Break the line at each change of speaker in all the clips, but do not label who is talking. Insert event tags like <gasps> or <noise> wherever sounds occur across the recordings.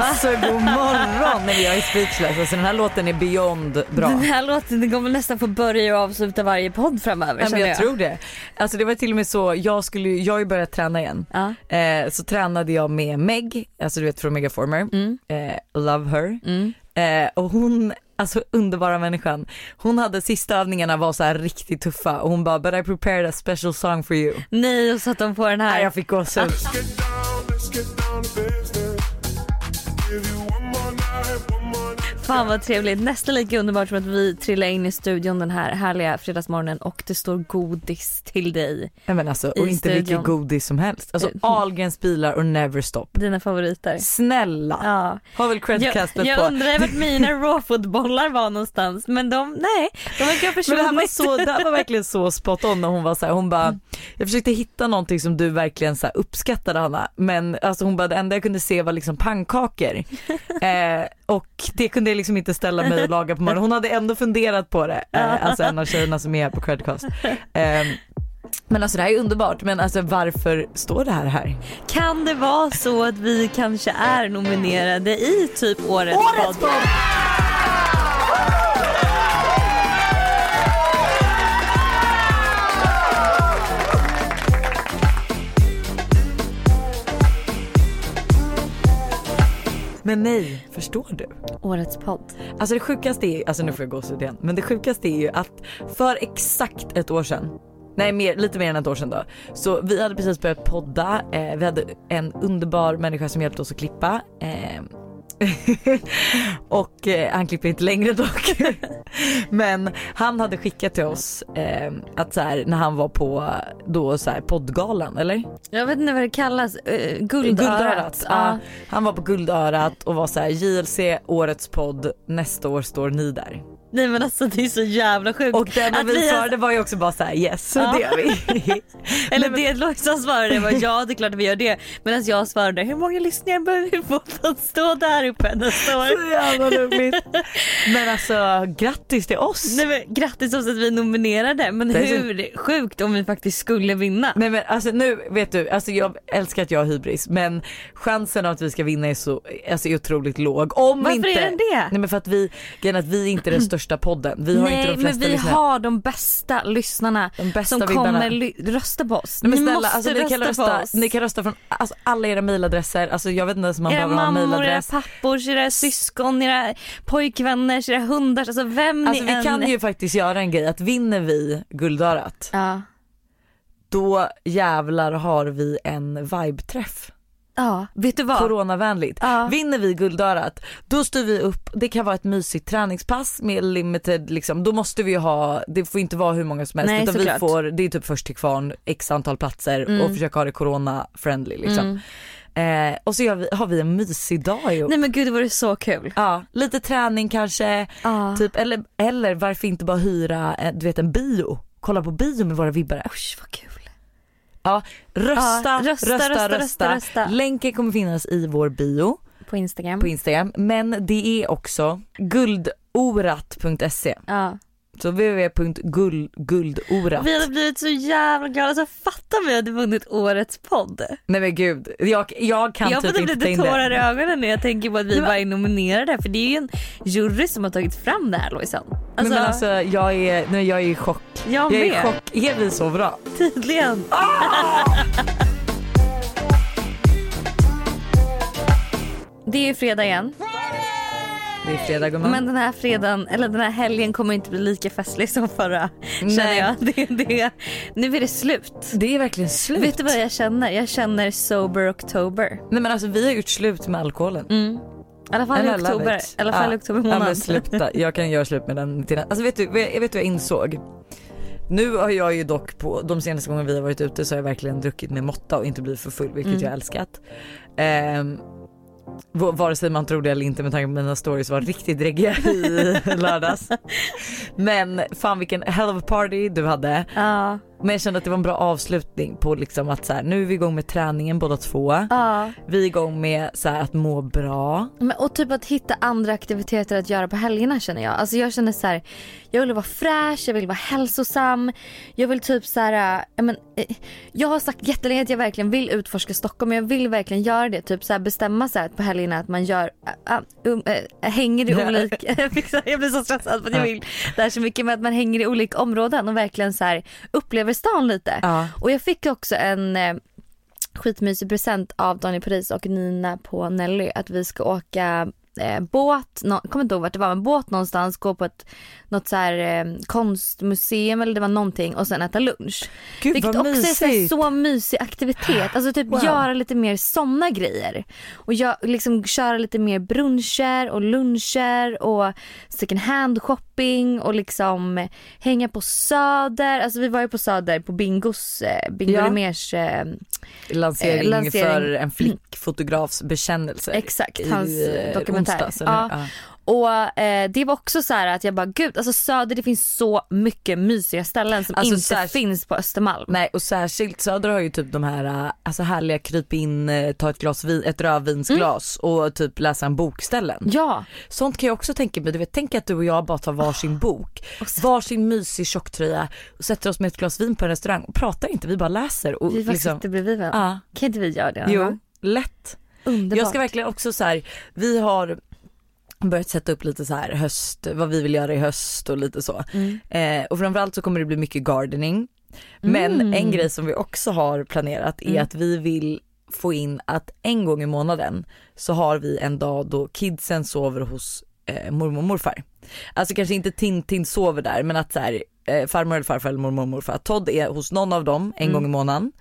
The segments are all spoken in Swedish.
Alltså god morgon. Nej, jag är speechless. Alltså, den här låten är beyond bra.
Den här låten den kommer nästan få börja och avsluta varje podd framöver
Nej, men
känner
jag tror det. Alltså det var till och med så, jag skulle jag har ju börjat träna igen.
Ja.
Eh, så tränade jag med Meg, alltså du vet från Megaformer,
Mm.
eh, Love her. Eh, och hon, alltså underbara människan, hon hade sista övningarna var så här riktigt tuffa och hon bara but I prepared a special song for you.
Nej och att de får den här.
Nej jag fick gåshud.
Fan vad trevligt. Nästan lika underbart som att vi trillar in i studion den här härliga fredagsmorgonen och det står godis till dig.
Nej men alltså, och inte vilket godis som helst. Alltså
Eh,
Ahlgrens bilar och Neverstop.
Dina favoriter.
Snälla.
Ja.
Har väl
Jag,
credcastet
jag
på.
undrar vart mina <laughs> rawfoodbollar var någonstans men de, nej, de verkar ha
Men det här var
försvunnit.
så, det här var verkligen så spot on när hon var så här, hon bara, jag försökte hitta någonting som du verkligen så uppskattade Hanna, men alltså hon bara det enda jag kunde se var liksom pannkakor <laughs> eh, och det kunde jag liksom inte ställa mig och laga på morgonen. Hon hade ändå funderat på det, eh, alltså en av tjejerna som är här på Credcast. Eh, men alltså det här är underbart, men alltså varför står det här här?
Kan det vara så att vi kanske är nominerade i typ årets,
Årets
podd?
Men nej, förstår du?
Årets podd.
Alltså det sjukaste är, alltså nu får jag gåshud igen, men det sjukaste är ju att för exakt ett år sedan Nej mer, lite mer än ett år sedan då. Så vi hade precis börjat podda, eh, vi hade en underbar människa som hjälpte oss att klippa. Eh, <laughs> och eh, han klipper inte längre dock. <laughs> Men han hade skickat till oss eh, att så här, när han var på då så här poddgalan eller?
Jag vet inte vad det kallas, uh, guldörat.
Guldörat. Ja. Han var på Guldörat och var så här JLC årets podd nästa år står ni där.
Nej men alltså det är så jävla sjukt.
Och det enda
Att
vi
har-
svarade var ju också bara så här yes
Ja.
det gör vi. <laughs>
Eller
Nej,
det Lojsan svarade var ja det är klart att vi gör det. Medan jag svarade hur många lyssningar behöver vi få för att stå där uppe nästa år?
Så jävla roligt. Men alltså grattis till oss.
Nej men grattis också att vi är nominerade men
är så-
hur sjukt om vi faktiskt skulle vinna.
Nej men alltså nu vet du, alltså jag älskar att jag har hybris men chansen att vi ska vinna är så, alltså är otroligt låg. Om
Varför
inte,
är den det?
Nej men för att vi, att vi inte är den <clears throat> största podden. Vi har inte
Nej
de
men
flesta
vi
lyssnare.
har de bästa lyssnarna
De bästa
som
vibbarna.
kommer ly- rösta på oss.
Nej, men
Ni
snälla,
måste
alltså, ni, kan
rösta
rösta,
på oss.
ni kan rösta från alltså, alla era mailadresser, alltså jag vet inte ens om man
era
behöver ha en
mammor, era
mailadress.
pappor, era syskon, era pojkvänner, era hundar, alltså vem
Alltså
ni
vi
än...
kan ju faktiskt göra en grej att vinner vi guldörat
Ja.
då jävlar har vi en vibe-träff.
Ja, vet du vad?
Coronavänligt.
Ja.
Vinner vi guldörat då står vi upp, det kan vara ett mysigt träningspass med limited liksom, då måste vi ha, det får inte vara hur många som helst
Nej,
utan vi får, det är typ först till kvarn, x antal platser
Mm.
och försöka ha det corona friendly liksom. Eh, och så vi, har vi en mysig dag ihop.
Nej men gud det vore så kul.
Ja, lite träning kanske,
Ja.
typ, eller, eller varför inte bara hyra eh, du vet, en bio, kolla på bio med våra vibbare.
Usch vad kul.
Ja, rösta,
Ja,
rösta,
rösta,
rösta,
rösta, rösta, rösta.
Länken kommer finnas i vår bio
På Instagram.
på Instagram, men det är också guldorat.se.
ja.
Så www.guldorat.
Vi hade blivit så jävla glada, alltså fatta om vi hade vunnit årets podd.
Nej men gud, jag, jag kan
jag får
typ inte ta in
lite tårar i ögonen när jag tänker på att vi
men-
bara är nominerade för det är ju en jury som har tagit fram det här Lojsan.
Alltså,
Alltså,
men alltså jag är, nej, jag är i chock.
jag
Jag är i chock, är vi så bra?
Tydligen. Det är ju fredag igen.
Det är fredag gumman.
Men den här fredagen, eller den här helgen kommer inte bli lika festlig som förra. Känner
Nej.
jag. Det, det, nu är det slut.
Det är verkligen slut.
Vet du vad jag känner? Jag känner sober oktober.
Nej men alltså vi har gjort slut med alkoholen.
Mm. I alla fall i oktober. I alla fall i
Ja.
oktober
Ja, men
månad.
sluta, <laughs> jag kan göra slut med den till. Alltså vet du, jag vet vad jag insåg? Nu har jag ju dock på de senaste gångerna vi har varit ute så har jag verkligen druckit med måtta och inte blivit för full vilket
Mm.
jag älskat. V- vare sig man tror det eller inte med tanke på mina stories var riktigt dräggiga i <laughs> lördags. Men fan vilken hell of a party du hade.
Ja.
Men jag kände att det var en bra avslutning på liksom att så här, nu är vi igång med träningen båda två.
Ja.
Vi är igång med så här, att må bra.
Men, och typ att hitta andra aktiviteter att göra på helgerna känner jag. Alltså jag känner så här, jag vill vara fräsch, jag vill vara hälsosam. Jag vill typ så här, äh, jag, men, eh, jag har sagt jättelänge att jag verkligen vill utforska Stockholm men jag vill verkligen göra det. Typ så här, bestämma så här på helgerna att man gör, äh, um, äh, hänger i <laughs> olika, <laughs> jag blir så stressad för att jag vill det här så mycket med att man hänger i olika områden och verkligen så här upplever stan lite.
Ja.
Och jag fick också en eh, skitmysig present av Daniel Paris och Nina på Nelly att vi ska åka eh, båt, no, jag kommer inte ihåg vart det var men båt någonstans, gå på ett något så här eh, konstmuseum eller det var någonting och sen äta lunch.
Gud
Vilket
vad
också är så, här,
mysigt.
så mysig aktivitet. Alltså typ
Wow.
göra lite mer såna grejer. Och jag, liksom köra lite mer bruncher och luncher och second hand shopping och liksom hänga på Söder. Alltså vi var ju på Söder på Bingos, eh, Bingo
Ja.
Rimérs eh,
Lansering,
Eh, lansering.
för en flickfotografs bekännelse.
Exakt,
i,
hans
eh,
dokumentär.
Onsdags?
Ja.
Ja.
Och eh, det var också så här att jag bara gud alltså Söder det finns så mycket mysiga ställen som
Alltså,
inte
särskilt-
finns på Östermalm.
Nej och särskilt Söder har ju typ de här äh, alltså härliga kryp in, äh, ta ett glas vin, ett rödvinsglas och typ läsa en bokställen.
Ja.
Sånt kan jag också tänka mig, du vet tänk att du och jag bara tar varsin bok,
Och så-
varsin mysig tjocktröja och sätter oss med ett glas vin på en restaurang och pratar inte, vi bara läser och
Vi bara
liksom,
sitter bredvid varandra.
ja,
Kan inte vi göra det?
Jo, lätt.
Underbart.
Jag ska verkligen också så här, vi har börjat sätta upp lite så här höst, vad vi vill göra i höst och lite så.
Mm.
Eh, och framförallt så kommer det bli mycket gardening. Men
Mm.
en grej som vi också har planerat är
Mm.
att vi vill få in att en gång i månaden så har vi en dag då kidsen sover hos eh, mormor och morfar. Alltså kanske inte Tintin sover där men att så här, eh, farmor eller farfar eller mormor och morfar, Todd är hos någon av dem en
Mm.
gång i månaden.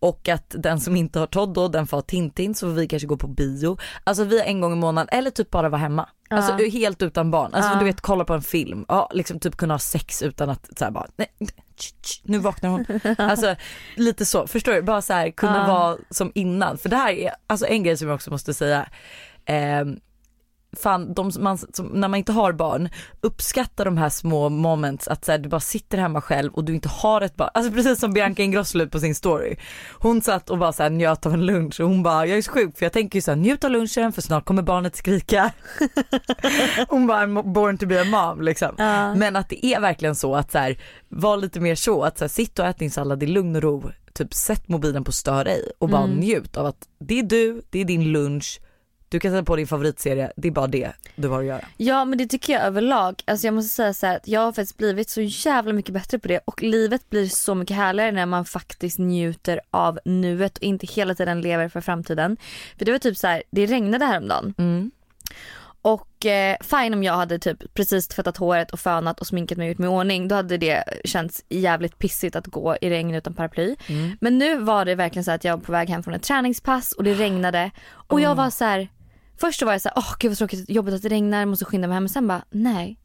Och att den som inte har Todd då, den får ha Tintin så får vi kanske gå på bio. Alltså vi en gång i månaden eller typ bara vara hemma. Alltså
Ja.
helt utan barn. Alltså
Ja.
du vet kolla på en film, ja liksom typ kunna ha sex utan att så här bara nej, tsch, tsch, nu vaknar hon. <laughs> Alltså lite så, förstår du? Bara så här kunna
Ja.
vara som innan. För det här är alltså en grej som jag också måste säga. ehm, fan, de, man, som, när man inte har barn, uppskatta de här små moments att så här, du bara sitter hemma själv och du inte har ett barn. Alltså precis som Bianca Ingrosso på sin story. Hon satt och bara så här, njöt av en lunch och hon bara, jag är så sjuk för jag tänker ju så här, njut av lunchen för snart kommer barnet skrika. <laughs> hon bara, I'm born to be a mom liksom.
Ja.
Men att det är verkligen så att så här, var lite mer så att så här, sitt och ät din sallad i lugn och ro, typ sätt mobilen på stör dig och bara
Mm.
njut av att det är du, det är din lunch, du kan sätta på din favoritserie, det är bara det du har att göra.
Ja men det tycker jag överlag. Alltså jag måste säga så här att jag har faktiskt blivit så jävla mycket bättre på det och livet blir så mycket härligare när man faktiskt njuter av nuet och inte hela tiden lever för framtiden. För det var typ så här, det regnade häromdagen
Mm.
och eh, fine om jag hade typ precis tvättat håret och fönat och sminkat mig och gjort mig i ordning då hade det känts jävligt pissigt att gå i regn utan paraply.
Mm.
Men nu var det verkligen så att jag var på väg hem från ett träningspass och det regnade och jag var så här. Först så var jag så åh gud vad tråkigt, jobbigt att det regnar, måste skynda mig hem. Men sen bara, nej.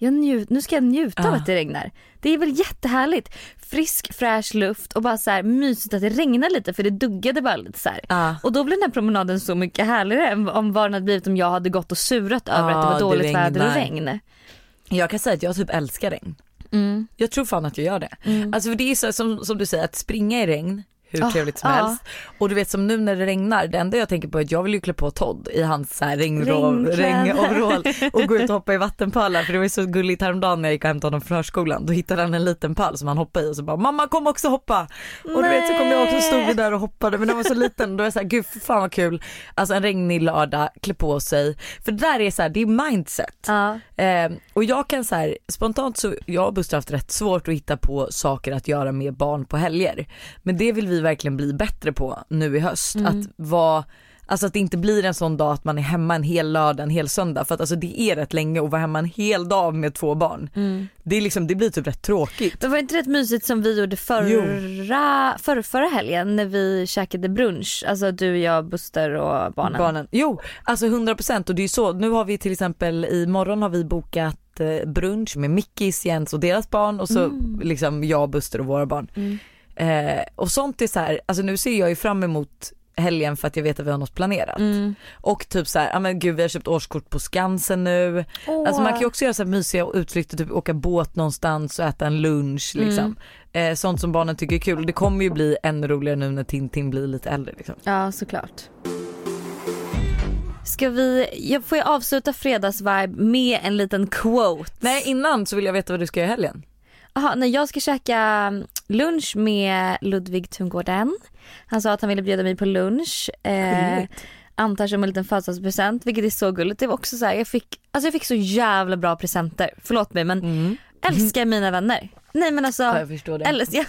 Jag njut, nu ska jag njuta av
Ah.
att det regnar. Det är väl jättehärligt. Frisk fräsch luft och bara så här mysigt att det regnar lite för det duggade bara lite så.
Ah.
Och då blev den här promenaden så mycket härligare än om vad den hade blivit om jag hade gått och surat över
Ah,
att det var
det
dåligt väder och regn.
Jag kan säga att jag typ älskar regn.
Mm.
Jag tror fan att jag gör det.
Mm.
Alltså för det är så som, som du säger att springa i regn, hur
Ah,
trevligt som
ja.
helst. Och du vet som nu när det regnar, det enda jag tänker på är att jag vill ju klä på Todd i hans så här regnoverall <laughs> och gå ut och hoppa i vattenpölar för det var ju så gulligt häromdagen när jag gick och hämtade honom från förskolan. Då hittade han en liten pöl som han hoppade i och så bara mamma kom också hoppa. Och du vet så kom jag också och stod vi där och hoppade men den var så liten då var jag såhär gud fan vad kul. Alltså en regnig lördag, klä på sig. För det där är så här, det är mindset.
Ja.
Eh, och jag kan så här, spontant så, jag och Buster har haft rätt svårt att hitta på saker att göra med barn på helger. Men det vill vi verkligen bli bättre på nu i höst.
Mm.
Att vara, alltså att det inte blir en sån dag att man är hemma en hel lördag, en hel söndag. För att alltså det är rätt länge att vara hemma en hel dag med två barn.
Mm.
Det, är liksom, det blir typ rätt tråkigt.
Men var det inte rätt mysigt som vi gjorde förra, förra, förra helgen när vi käkade brunch? Alltså du, jag, Buster och barnen.
Barnen. Jo, alltså 100% och det är ju så, nu har vi till exempel imorgon har vi bokat eh, brunch med Mickis, Jens och deras barn och så
Mm.
liksom jag, Buster och våra barn.
Mm.
Eh, och sånt är så här, alltså nu ser jag ju fram emot helgen för att jag vet att vi har något planerat.
Mm.
Och typ så här, ja men gud vi har köpt årskort på Skansen nu. Alltså man kan ju också göra så här mysiga utflykter, typ åka båt någonstans och äta en lunch liksom. Eh, sånt som barnen tycker är kul. Det kommer ju bli ännu roligare nu när Tintin blir lite äldre liksom.
Ja såklart. Ska vi, jag får jag avsluta fredagsvibe med en liten quote?
Nej innan så vill jag veta vad du ska göra i helgen.
Jaha, nej jag ska käka lunch med Ludvig Tungården. Han sa att han ville bjuda mig på lunch. Eh, antar som en liten födelsedagspresent vilket är så gulligt. Det var också så här, jag fick, alltså jag fick så jävla bra presenter. Förlåt mig men älskar mina vänner. Nej men alltså.
Ja, jag förstår det. <laughs>
Jag,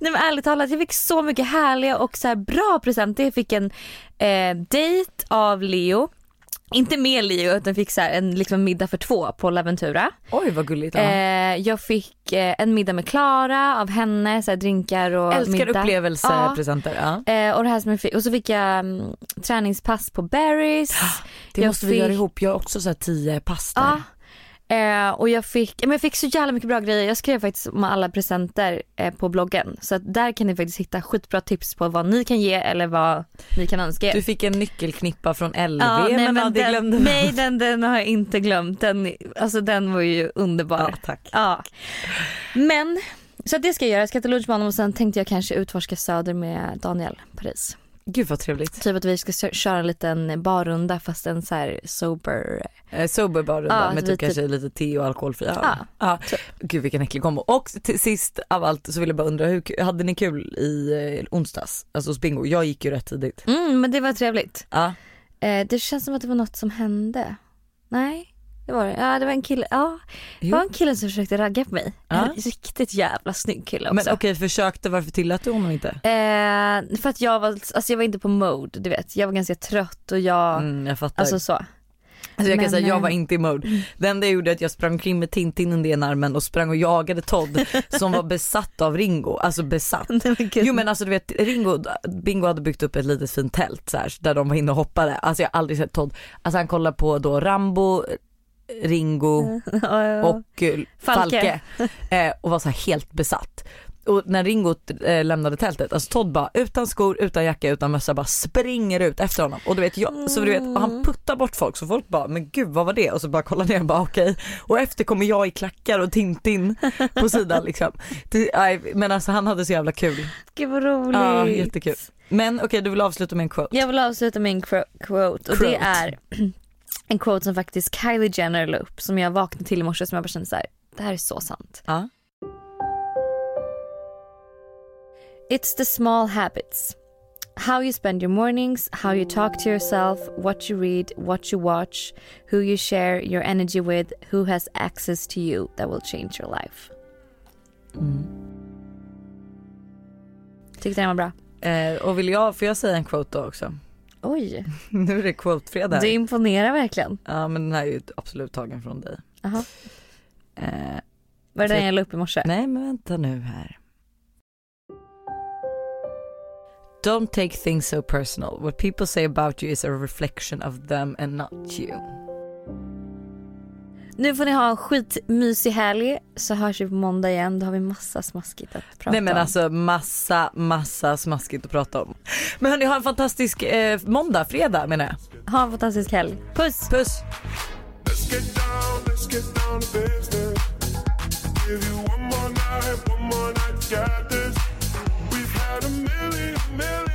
nej men ärligt talat jag fick så mycket härliga och så här bra presenter. Jag fick en eh, dejt av Leo. Inte med Leo utan fick så en liksom middag för två på Laventura.
Oj vad gulligt. Ja.
Eh, jag fick eh, en middag med Klara av henne, så här drinkar och
Älskar
middag.
upplevelsepresenter. Ja.
Eh, och, det här som jag fick, och så fick jag mm, träningspass på Barry's. <gasps>
Det
Jag
måste vi
fick-
göra ihop. Jag har också så här tio pass där.
Ja. Eh, och jag fick, men jag fick så jävla mycket bra grejer. Jag skrev faktiskt om alla presenter eh, på bloggen. Så där kan ni faktiskt hitta skitbra tips på vad ni kan ge eller vad ni kan önska er.
Du fick en nyckelknippa från LV
Ja, nej,
men,
den,
glömde
nej den, den har jag inte glömt. Den, alltså den var ju underbar.
Ja, tack.
Ja. Men, så det ska jag göra. Jag ska äta lunch med honom och sen tänkte jag kanske utforska Söder med Daniel Paris.
Gud vad trevligt.
Typ att vi ska kö- köra en liten barrunda fast en så här sober.
Eh, sober bar
Ja,
med typ
typ-
kanske lite te och alkoholfri. Ja.
Ja,
Ja. Gud vilken äcklig kombo. Och till sist av allt så vill jag bara undra, hur, hade ni kul i eh, onsdags? Alltså hos bingo? Jag gick ju rätt tidigt.
Mm, men det var trevligt.
Ja.
Eh, det känns som att det var något som hände. Nej, det var det. Ja, det var en kille. Ja, det var en kille som försökte ragga på mig.
Ja.
En riktigt jävla snygg kille också.
Men okej försökte, varför tillät du honom inte?
Eh, för att jag var, alltså jag var inte på mode, du vet. Jag var ganska trött och jag,
Mm, jag fattar.
alltså så.
Alltså jag kan
Men,
säga jag
eh,
var inte i mode. Det enda jag gjorde är att jag sprang omkring med Tintin under ena armen och sprang och jagade Todd <laughs> som var besatt av Ringo. Alltså besatt. Jo men alltså du vet Ringo, Bingo hade byggt upp ett litet fint tält så här, där de var inne och hoppade. Alltså jag har aldrig sett Todd. Alltså han kollar på då Rambo, Ringo och eh,
Falke.
Falke, eh, och var så här helt besatt. Och när Ringo eh, lämnade tältet, alltså Todd bara utan skor, utan jacka, utan mössa bara springer ut efter honom. Och du vet, jag, så du vet han puttar bort folk så folk bara men gud vad var det? Och så bara kollar ner och bara okej. Och efter kommer jag i klackar och Tintin på sidan <laughs> liksom. Men alltså han hade så jävla kul.
Gud vad roligt.
Ja jättekul. Men okej du vill avsluta med en quote.
Jag vill avsluta med en quo- quote och
Quote.
det är en quote som faktiskt Kylie Jenner la upp som jag vaknade till i morse som jag bara kände så här, det här är så sant.
Ja.
It's the small habits. How you spend your mornings, how you talk to yourself, what you read, what you watch, who you share your energy with, who has access to you that will change your life. Tyckte den var bra.
Eh, och vill jag, får jag säga en quote då också?
Oj, <laughs>
nu är det quote-fredag.
du imponerar verkligen.
Ja men den här är ju absolut tagen från dig.
Jaha.
Eh,
Var det den jag la upp i morse?
Nej men vänta nu här. Don't take things so personal. What people say about you is a reflection of them and not you.
Nu får ni ha en skitmysig helg så hörs vi på måndag igen. Då har vi massa smaskigt att prata
Nej men
om.
alltså massa, massa smaskigt att prata om. Men hörni, ha en fantastisk eh, måndag, fredag menar jag.
Ha en fantastisk helg. Puss!
Puss!
Let's get down, let's get down to business. Give you one more night, one more night, got this. We've had a million, million